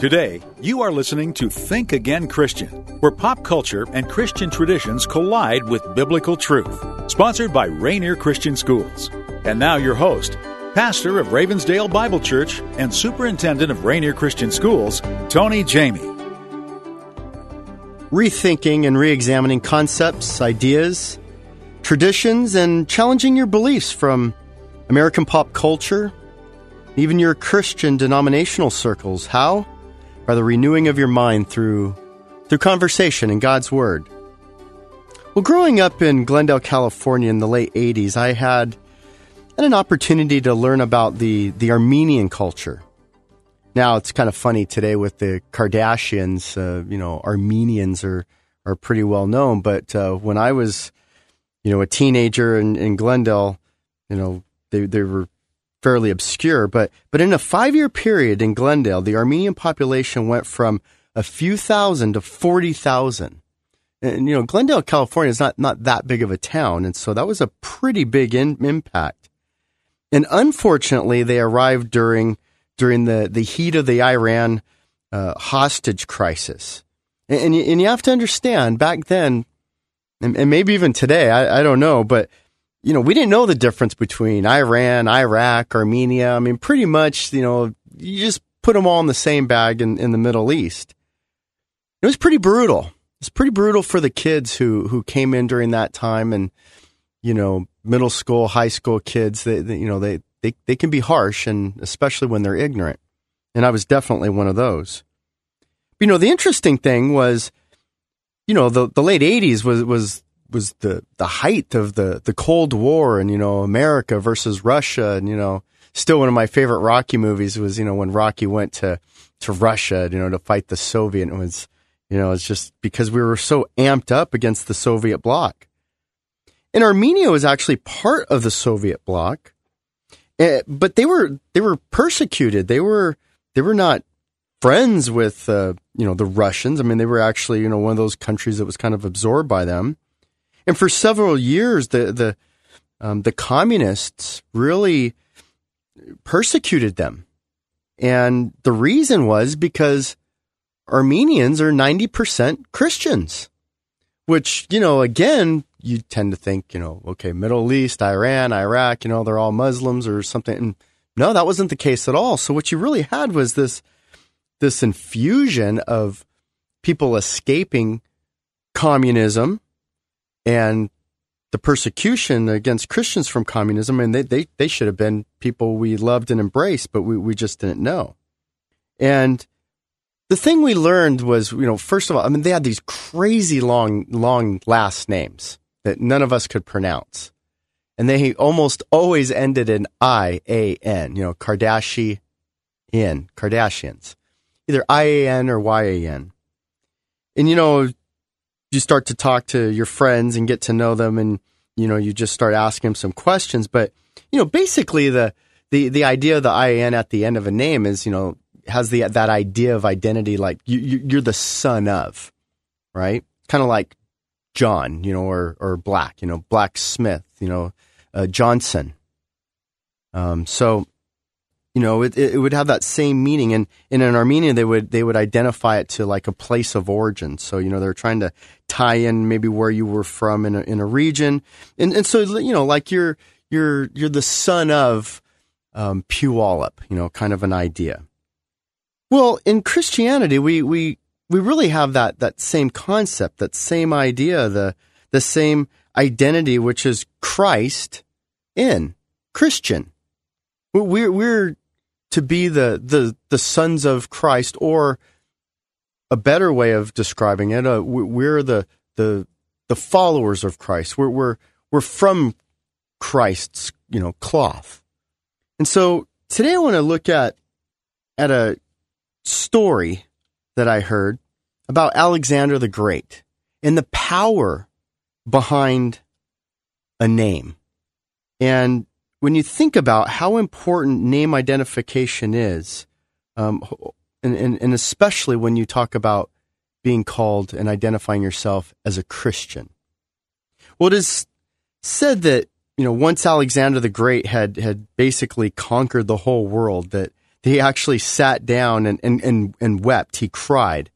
Today, you are listening to Think Again Christian, where pop culture and Christian traditions collide with biblical truth. Sponsored by Rainier Christian Schools. And now, your host, pastor of Ravensdale Bible Church and superintendent of Rainier Christian Schools, Tony Jaime. Rethinking and re examining concepts, ideas, traditions, and challenging your beliefs from American pop culture, even your Christian denominational circles. How? By the renewing of your mind through, through conversation and God's Word. Well, growing up in Glendale, California in the late 80s, I had, had an opportunity to learn about the, the Armenian culture. Now, it's kind of funny today with the Kardashians, uh, you know, Armenians are, are pretty well known. But uh, when I was, you know, a teenager in, in Glendale, you know, they, they were fairly obscure, but but in a five year period in Glendale, the Armenian population went from a few thousand to forty thousand. And you know, Glendale, California is not not that big of a town, and so that was a pretty big in, impact. And unfortunately, they arrived during during the the heat of the Iran uh, hostage crisis. And, and you, and, you, have to understand, back then, and, and maybe even today, I, I don't know, but you know, we didn't know the difference between Iran, Iraq, Armenia. I mean, pretty much, you know, you just put them all in the same bag in, in the Middle East. It was pretty brutal. It's pretty brutal for the kids who, who came in during that time and, you know, middle school, high school kids, they, they you know, they, they, they can be harsh and especially when they're ignorant. And I was definitely one of those. But, you know, the interesting thing was, you know, the, the late 80s was, was was the the height of the the Cold War and you know America versus Russia and you know still one of my favorite Rocky movies was you know when Rocky went to to Russia you know to fight the Soviet it was you know it's just because we were so amped up against the Soviet bloc. And Armenia was actually part of the Soviet bloc, eh, but they were they were persecuted. They were they were not friends with uh, you know the Russians. I mean, they were actually you know one of those countries that was kind of absorbed by them. And for several years, the the um, the communists really persecuted them, and the reason was because Armenians are ninety percent Christians, which you know again you tend to think you know okay Middle East, Iran, Iraq, you know they're all Muslims or something. And no, that wasn't the case at all. So what you really had was this this infusion of people escaping communism and the persecution against Christians from communism, and they, they, they should have been people we loved and embraced, but we, we just didn't know. And the thing we learned was, you know, first of all, I mean, they had these crazy long, long last names that none of us could pronounce. And they almost always ended in I A N, you know, Kardashian, Kardashians, either I A N or Y A N. And, you know, you start to talk to your friends and get to know them and you know you just start asking them some questions. But you know basically the the the idea of the IAN at the end of a name is you know has the that idea of identity like you, you're the son of right? Kind of like John you know or or Black you know Black Smith you know uh, Johnson. Um so you know, it, it would have that same meaning. And, and in Armenia, they would they would identify it to like a place of origin. So you know, they're trying to tie in maybe where you were from in a, in a region, and and so you know, like you're you're you're the son of um, Puyallup, you know, kind of an idea. Well, in Christianity, we we we really have that that same concept, that same idea, the the same identity, which is Christ in Christian. We're we're to be the, the, the sons of Christ, or a better way of describing it, uh, we're the, the, the followers of Christ. We're, we're, we're from Christ's, you know, cloth. And so today I want to look at, at a story that I heard about Alexander the Great and the power behind a name. And when you think about how important name identification is, um, and, and, and especially when you talk about being called and identifying yourself as a Christian. Well, it is said that you know once Alexander the Great had had basically conquered the whole world, that he actually sat down and, and, and, and wept. He cried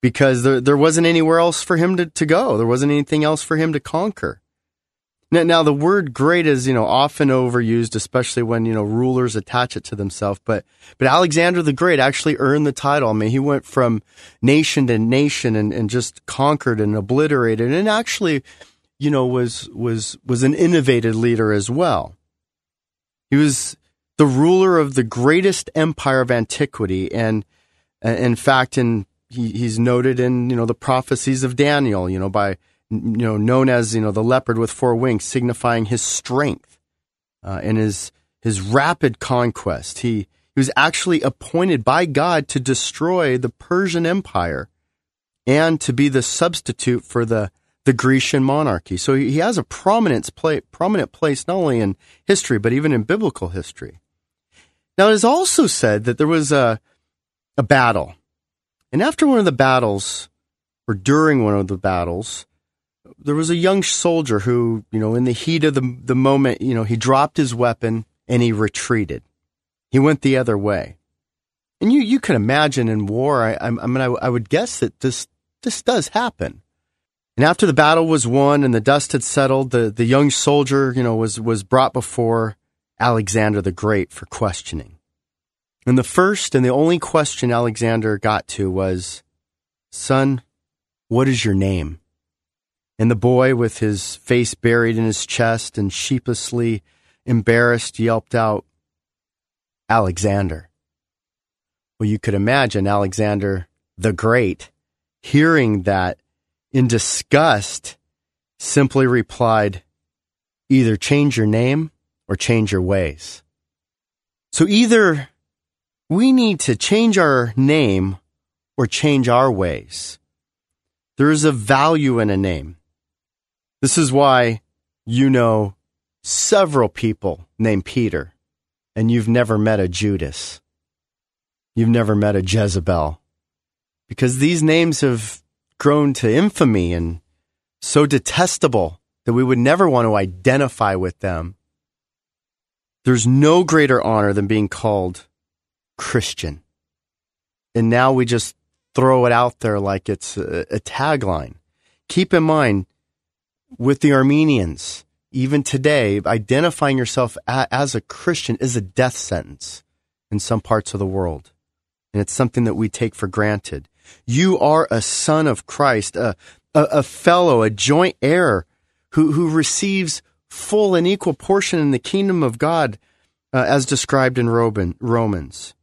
because there, there wasn't anywhere else for him to, to go. There wasn't anything else for him to conquer. Now, now, the word great is, you know, often overused, especially when, you know, rulers attach it to themselves. But, but Alexander the Great actually earned the title. I mean, he went from nation to nation and, and just conquered and obliterated and actually, you know, was, was, was an innovative leader as well. He was the ruler of the greatest empire of antiquity. And, in fact, in, he, he's noted in, you know, the prophecies of Daniel, you know, by, you know, known as, you know, the leopard with four wings, signifying his strength uh, and his, his rapid conquest. He, he was actually appointed by God to destroy the Persian Empire and to be the substitute for the, the Grecian monarchy. So he has a prominence play, prominent place not only in history, but even in biblical history. Now, it is also said that there was a, a battle. And after one of the battles, or during one of the battles, there was a young soldier who, you know, in the heat of the, the moment, you know, he dropped his weapon and he retreated. He went the other way. And you, you can imagine in war, I, I, mean, I, I would guess that this, this does happen. And after the battle was won and the dust had settled, the, the young soldier, you know, was, was brought before Alexander the Great for questioning. And the first and the only question Alexander got to was, Son, what is your name? And the boy, with his face buried in his chest and sheepishly embarrassed, yelped out, Alexander. Well, you could imagine Alexander the Great hearing that in disgust simply replied, either change your name or change your ways. So either we need to change our name or change our ways. There is a value in a name. This is why you know several people named Peter, and you've never met a Judas. You've never met a Jezebel. Because these names have grown to infamy and so detestable that we would never want to identify with them. There's no greater honor than being called Christian. And now we just throw it out there like it's a, a tagline. Keep in mind, with the Armenians, even today, identifying yourself a, as a Christian is a death sentence in some parts of the world. And it's something that we take for granted. You are a son of Christ, a, a, a fellow, a joint heir who, who receives full and equal portion in the kingdom of God uh, as described in Romans.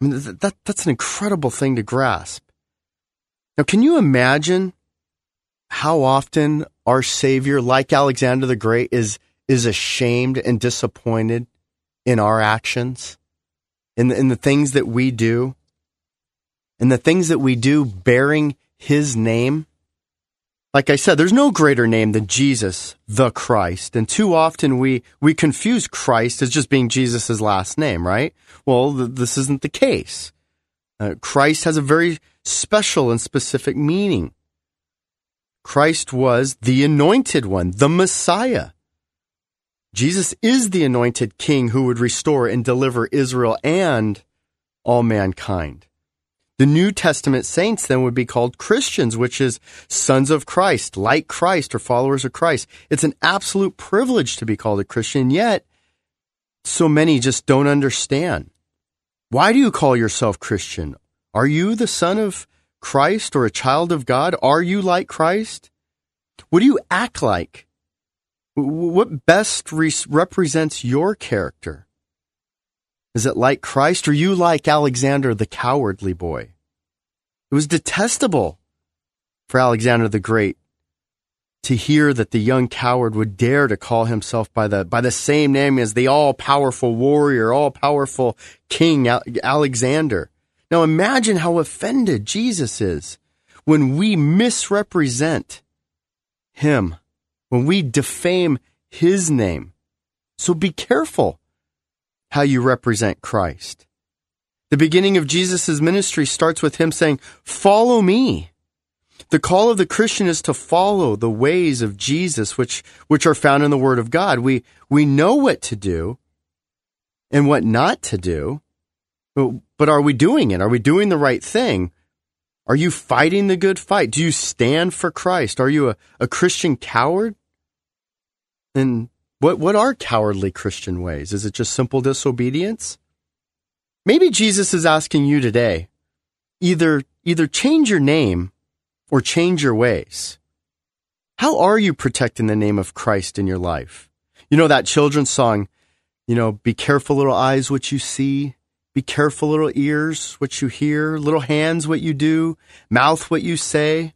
I mean, that, that's an incredible thing to grasp. Now, can you imagine how often our Savior, like Alexander the Great, is, is ashamed and disappointed in our actions, in the, in the things that we do, in the things that we do bearing His name? Like I said, there's no greater name than Jesus, the Christ. And too often we, we confuse Christ as just being Jesus' last name, right? Well, th- this isn't the case. Uh, Christ has a very special and specific meaning. Christ was the anointed one, the Messiah. Jesus is the anointed king who would restore and deliver Israel and all mankind. The New Testament saints then would be called Christians, which is sons of Christ, like Christ, or followers of Christ. It's an absolute privilege to be called a Christian, yet so many just don't understand. Why do you call yourself Christian? Are you the son of Christ or a child of God? Are you like Christ? What do you act like? What best re- represents your character? Is it like Christ or you like Alexander the cowardly boy? It was detestable for Alexander the Great to hear that the young coward would dare to call himself by the by the same name as the all-powerful warrior, all-powerful king Alexander. Now imagine how offended Jesus is when we misrepresent him, when we defame his name. So be careful how you represent Christ. The beginning of Jesus' ministry starts with him saying, Follow me. The call of the Christian is to follow the ways of Jesus, which, which are found in the Word of God. We, we know what to do and what not to do But are we doing it? Are we doing the right thing? Are you fighting the good fight? Do you stand for Christ? Are you a, a Christian coward? And what, what are cowardly Christian ways? Is it just simple disobedience? Maybe Jesus is asking you today, either, either change your name or change your ways. How are you protecting the name of Christ in your life? You know that children's song, you know, be careful little eyes what you see, be careful little ears what you hear, little hands what you do, mouth what you say,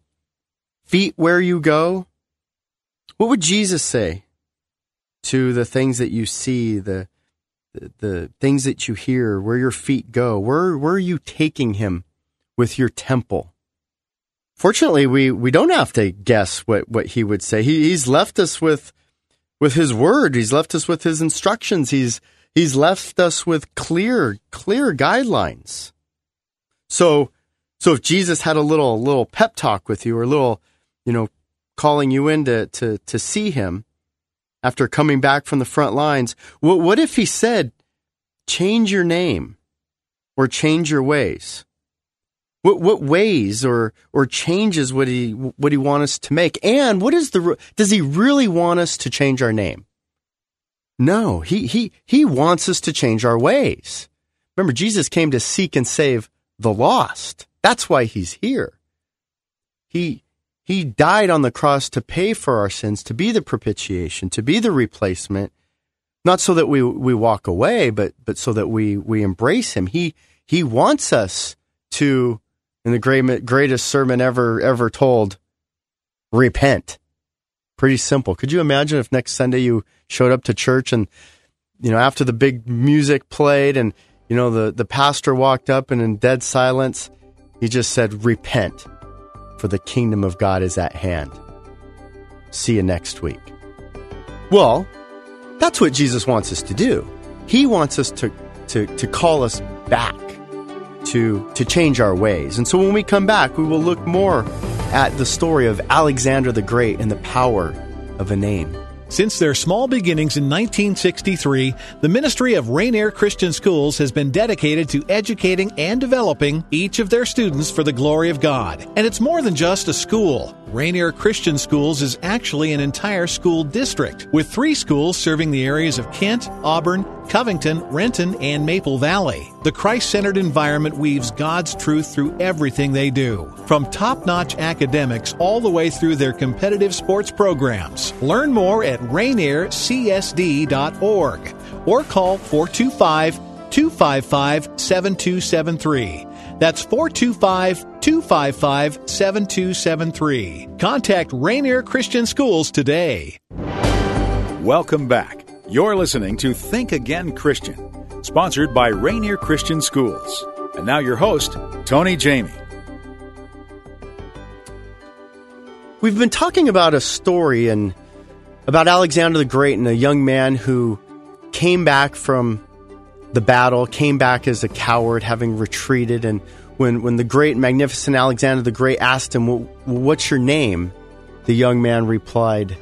feet where you go. What would Jesus say to the things that you see, the the, the things that you hear, where your feet go? Where where are you taking him with your temple? Fortunately, we, we don't have to guess what, what he would say. He, he's left us with with his word. He's left us with his instructions. He's he's left us with clear clear guidelines. So so if Jesus had a little little pep talk with you or a little, you know, calling you in to to, to see him, after coming back from the front lines. What, what if he said, change your name or change your ways? What, what ways or, or changes would he, would he want us to make? And what is the, does he really want us to change our name? No, he, he, he wants us to change our ways. Remember, Jesus came to seek and save the lost. That's why he's here. He, he died on the cross to pay for our sins, to be the propitiation, to be the replacement, not so that we, we walk away, but, but so that we, we embrace him. He, he wants us to, in the great, greatest sermon ever, ever told, repent. Pretty simple. Could you imagine if next Sunday you showed up to church and, you know, after the big music played and, you know, the, the pastor walked up and in dead silence, he just said, repent for the kingdom of God is at hand. See you next week. Well, that's what Jesus wants us to do. He wants us to, to, to call us back, to, to change our ways. And so when we come back, we will look more at the story of Alexander the Great and the power of a name. Since their small beginnings in 1963, the Ministry of Rainier Christian Schools has been dedicated to educating and developing each of their students for the glory of God. And it's more than just a school. Rainier Christian Schools is actually an entire school district, with three schools serving the areas of Kent, Auburn, Covington, Renton, and Maple Valley. The Christ centered environment weaves God's truth through everything they do, from top notch academics all the way through their competitive sports programs. Learn more at rainiercsd.org or call 425 255 7273. That's 425 255 7273. Contact Rainier Christian Schools today. Welcome back. You're listening to Think Again Christian, sponsored by Rainier Christian Schools. And now your host, Tony Jaime. We've been talking about a story and about Alexander the Great and a young man who came back from the battle, came back as a coward, having retreated. And when, when the great, magnificent Alexander the Great asked him, well, What's your name? the young man replied,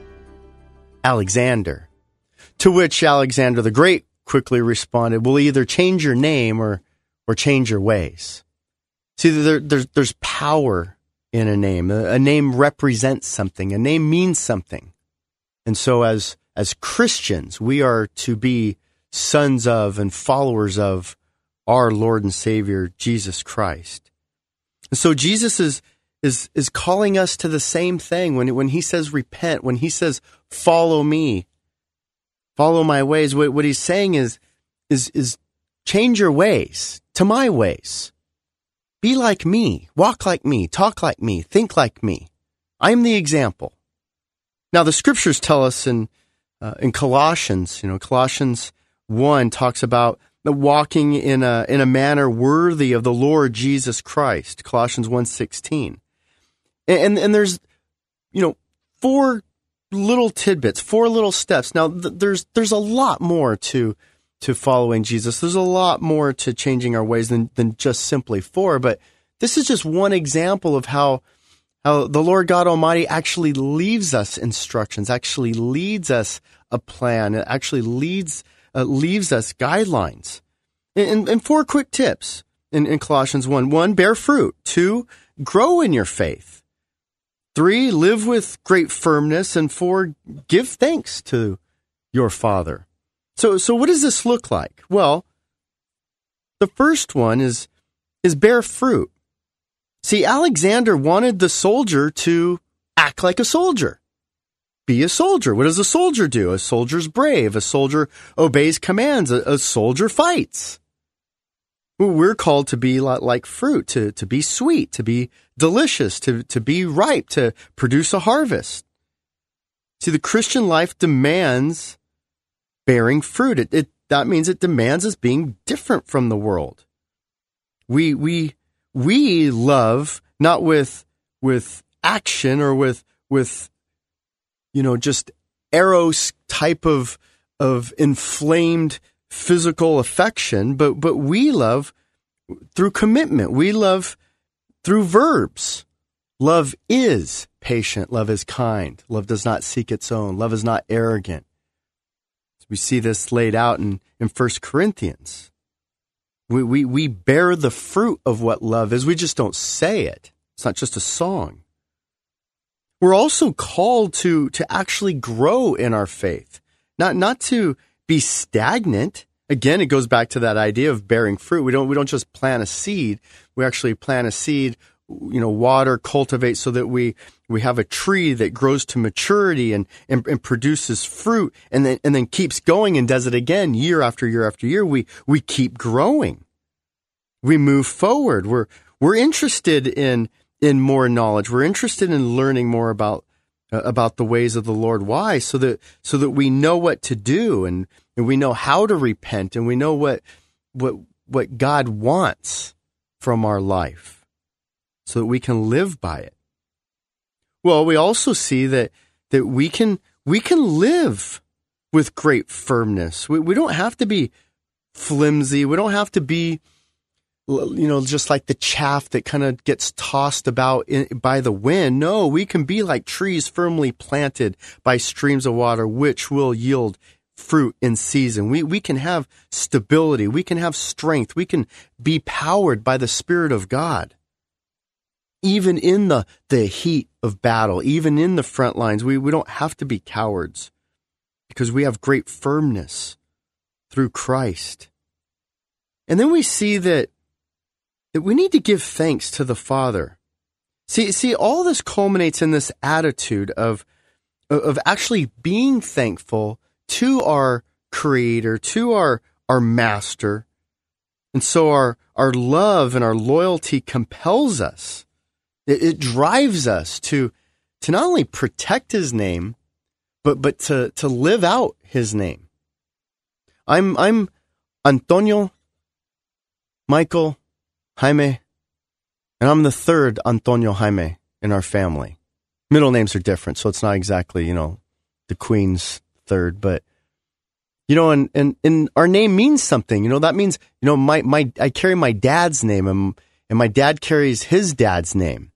Alexander. To which Alexander the Great quickly responded, Well, either change your name or, or change your ways. See, there, there's, there's power in a name. A, a name represents something, a name means something. And so, as, as Christians, we are to be sons of and followers of our Lord and Savior, Jesus Christ. And so Jesus is, is, is calling us to the same thing when, when he says repent, when he says follow me, follow my ways. What, what he's saying is, is, is change your ways to my ways. Be like me, walk like me, talk like me, think like me. I'm the example. Now the scriptures tell us in, uh, in Colossians, you know, Colossians 1 talks about walking in a in a manner worthy of the Lord Jesus Christ. Colossians 1:16. And, and and there's you know four little tidbits, four little steps. Now th- there's there's a lot more to to following Jesus. There's a lot more to changing our ways than than just simply four, but this is just one example of how how the Lord God Almighty actually leaves us instructions, actually leads us a plan, it actually leads uh, leaves us guidelines. And, and four quick tips in, in Colossians 1. One, bear fruit. Two, grow in your faith. Three, live with great firmness. And four, give thanks to your Father. So, so what does this look like? Well, the first one is, is bear fruit. See, Alexander wanted the soldier to act like a soldier. Be a soldier. What does a soldier do? A soldier's brave. A soldier obeys commands. A, a soldier fights. We're called to be like fruit, to, to be sweet, to be delicious, to, to be ripe, to produce a harvest. See, the Christian life demands bearing fruit. It, it, that means it demands us being different from the world. We, we, we love not with, with action or with, with, you know, just eros type of, of inflamed physical affection, but, but we love through commitment. We love through verbs. Love is patient. Love is kind. Love does not seek its own. Love is not arrogant. We see this laid out in, in 1 Corinthians. We, we, we bear the fruit of what love is. We just don't say it. It's not just a song. We're also called to, to actually grow in our faith, not, not to be stagnant. Again, it goes back to that idea of bearing fruit. We don't, we don't just plant a seed. We actually plant a seed you know, water, cultivate so that we, we have a tree that grows to maturity and, and, and, produces fruit and then, and then keeps going and does it again year after year after year. We, we keep growing. We move forward. We're, we're interested in, in more knowledge. We're interested in learning more about, uh, about the ways of the Lord. Why? So that, so that we know what to do and, and we know how to repent and we know what, what, what God wants from our life so that we can live by it. Well, we also see that, that we can, we can live with great firmness. We, we don't have to be flimsy. We don't have to be, you know, just like the chaff that kind of gets tossed about in, by the wind. No, we can be like trees firmly planted by streams of water, which will yield fruit in season. We, we can have stability. We can have strength. We can be powered by the Spirit of God even in the, the heat of battle, even in the front lines, we, we don't have to be cowards because we have great firmness through Christ. And then we see that, that we need to give thanks to the Father. See, see, all this culminates in this attitude of, of actually being thankful to our creator, to our, our master. And so our, our love and our loyalty compels us it, it drives us to to not only protect his name, but but to to live out his name. I'm I'm Antonio, Michael, Jaime, and I'm the third Antonio Jaime in our family. Middle names are different, so it's not exactly you know the queen's third, but you know, and and and our name means something. You know, that means you know my my I carry my dad's name, and and my dad carries his dad's name.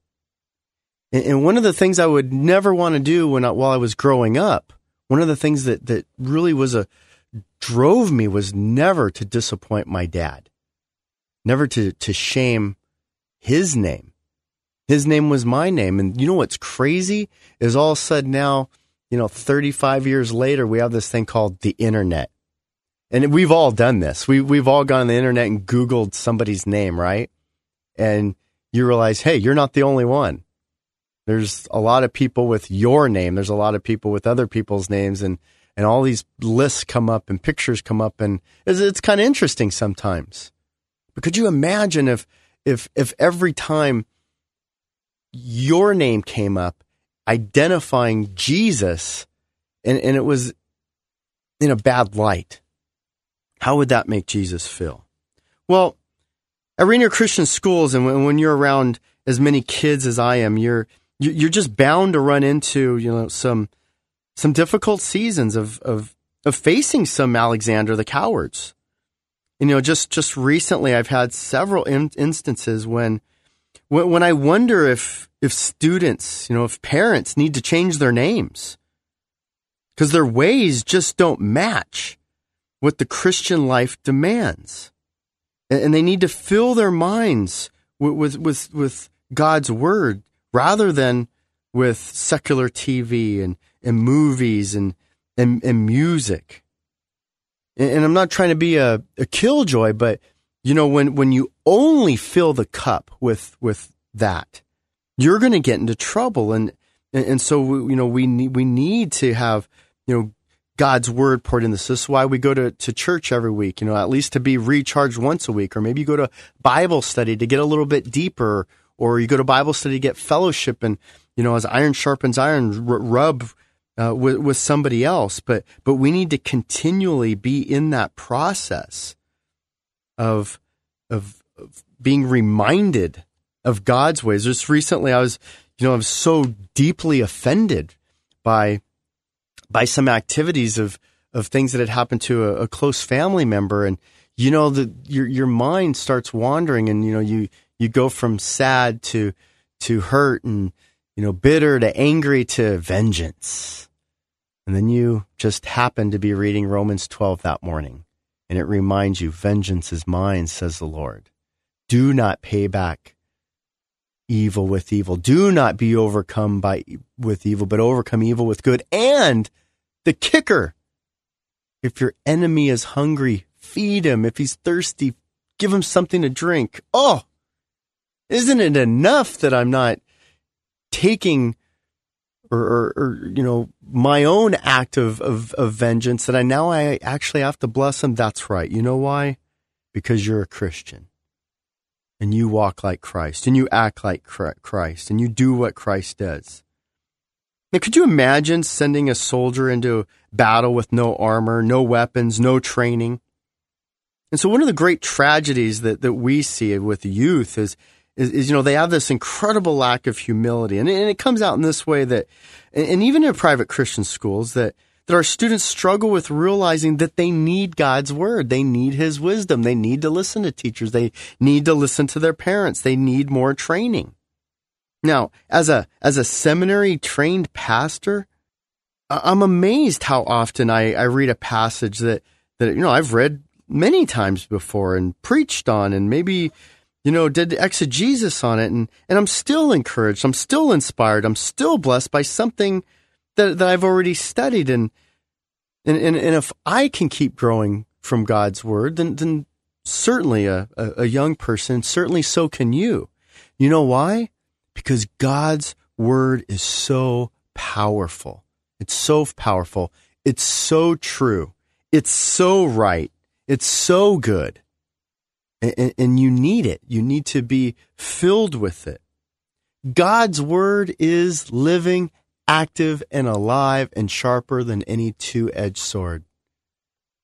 And, one of the things I would never want to do when I, while I was growing up, one of the things that, that really was a drove me was never to disappoint my dad, never to, to shame his name. His name was my name. And you know what's crazy is all of a sudden now, you know, 35 years later, we have this thing called the internet. And we've all done this. We, we've all gone on the internet and Googled somebody's name, right? And you realize, hey, you're not the only one. There's a lot of people with your name. There's a lot of people with other people's names, and and all these lists come up and pictures come up, and it's, it's kind of interesting sometimes. But could you imagine if if if every time your name came up, identifying Jesus, and and it was in a bad light, how would that make Jesus feel? Well, at Rainier Christian Schools, and when, when you're around as many kids as I am, you're you're just bound to run into you know some some difficult seasons of of of facing some Alexander the cowards. And, you know, just just recently, I've had several in- instances when, when when I wonder if if students, you know, if parents need to change their names because their ways just don't match what the Christian life demands. and they need to fill their minds with, with, with, with God's word rather than with secular TV and, and movies and, and, and music. And, I'm not trying to be a, a killjoy, but you know, when, when you only fill the cup with, with that, you're going to get into trouble. And, and, and so, you know, we need, we need to have, you know, God's word poured in this. This is why we go to, to church every week, you know, at least to be recharged once a week, or maybe you go to Bible study to get a little bit deeper, or you go to Bible study to get fellowship and, you know, as iron sharpens iron, rub uh, with, with somebody else. But, but we need to continually be in that process of, of, of being reminded of God's ways. Just recently, I was, you know, I was so deeply offended by by some activities of of things that had happened to a, a close family member, and you know, the your your mind starts wandering, and you know, you you go from sad to to hurt, and you know, bitter to angry to vengeance, and then you just happen to be reading Romans twelve that morning, and it reminds you, "Vengeance is mine," says the Lord. Do not pay back evil with evil. Do not be overcome by with evil, but overcome evil with good. And the kicker, if your enemy is hungry, feed him. If he's thirsty, give him something to drink. Oh, isn't it enough that I'm not taking or, or, or you know my own act of, of, of vengeance that I now I actually have to bless him? That's right. You know why? Because you're a Christian and you walk like Christ and you act like Christ and you do what Christ does. Now, could you imagine sending a soldier into battle with no armor, no weapons, no training? And so, one of the great tragedies that, that we see with youth is, is, is, you know, they have this incredible lack of humility. And, and it comes out in this way that, and even in private Christian schools, that that our students struggle with realizing that they need God's word. They need his wisdom. They need to listen to teachers. They need to listen to their parents. They need more training. Now, as a, as a seminary trained pastor, I'm amazed how often I, I read a passage that, that, you know, I've read many times before and preached on and maybe, you know, did exegesis on it. And, and I'm still encouraged. I'm still inspired. I'm still blessed by something that, that I've already studied. And, and, and, and if I can keep growing from God's word, then, then certainly a, a, a young person, certainly so can you. You know why? Because God's word is so powerful. It's so powerful. It's so true. It's so right. It's so good. And, and, you need it. You need to be filled with it. God's word is living active and alive and sharper than any two edged sword.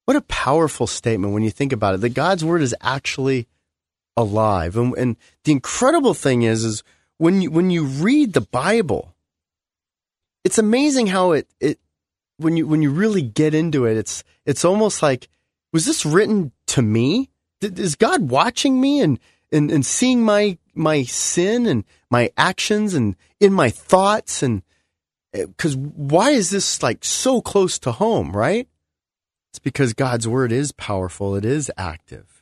What a powerful statement when you think about it that God's word is actually alive. And, and the incredible thing is, is when you, when you read the Bible, it's amazing how it, it, when you, when you really get into it, it's, it's almost like, was this written to me? Is God watching me and, and, and seeing my, my sin and my actions and in my thoughts and, eh, because why is this like so close to home, right? It's because God's word is powerful. It is active.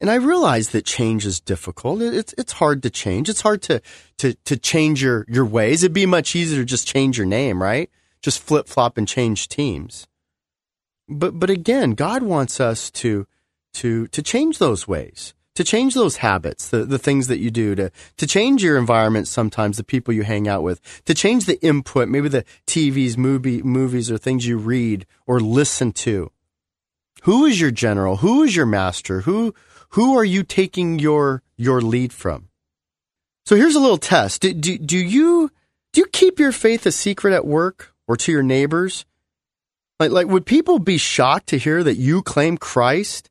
And I realize that change is difficult. It's, it's hard to change. It's hard to, to, to change your, your ways. It'd be much easier to just change your name, right? Just flip flop and change teams. But, but again, God wants us to, to, to change those ways to change those habits, the, the things that you do, to, to change your environment sometimes, the people you hang out with, to change the input, maybe the TVs, movie, movies, or things you read or listen to. Who is your general? Who is your master? Who, who are you taking your, your lead from? So here's a little test. Do, do, do you, do you keep your faith a secret at work or to your neighbors? Like, like, would people be shocked to hear that you claim Christ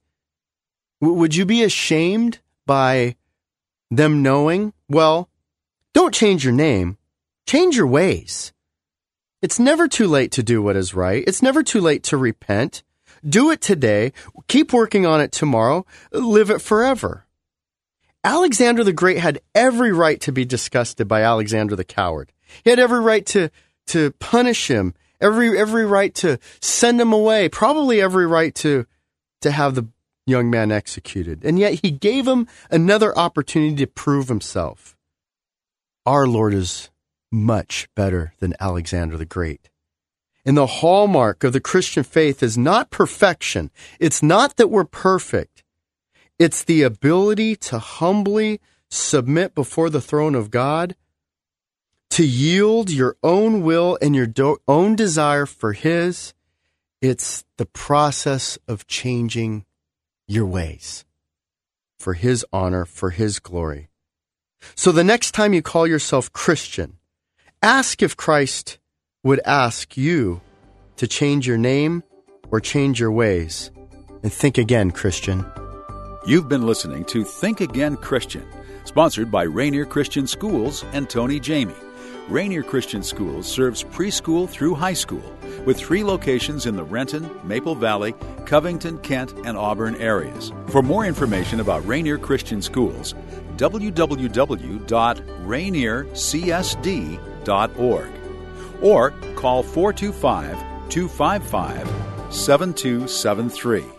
Would you be ashamed by them knowing? Well, don't change your name, change your ways. It's never too late to do what is right. It's never too late to repent. Do it today. Keep working on it tomorrow. Live it forever. Alexander the Great had every right to be disgusted by Alexander the Coward. He had every right to, to punish him, every, every right to send him away, probably every right to, to have the young man executed, and yet he gave him another opportunity to prove himself. Our Lord is much better than Alexander the Great. And the hallmark of the Christian faith is not perfection. It's not that we're perfect. It's the ability to humbly submit before the throne of God, to yield your own will and your do- own desire for His. It's the process of changing your ways for His honor, for His glory. So the next time you call yourself Christian, ask if Christ would ask you to change your name or change your ways. And think again, Christian. You've been listening to Think Again Christian, sponsored by Rainier Christian Schools and Tony Jaime. Rainier Christian Schools serves preschool through high school with three locations in the Renton, Maple Valley, Covington, Kent, and Auburn areas. For more information about Rainier Christian Schools, www.rainiercsd.org or call 425 255 7273.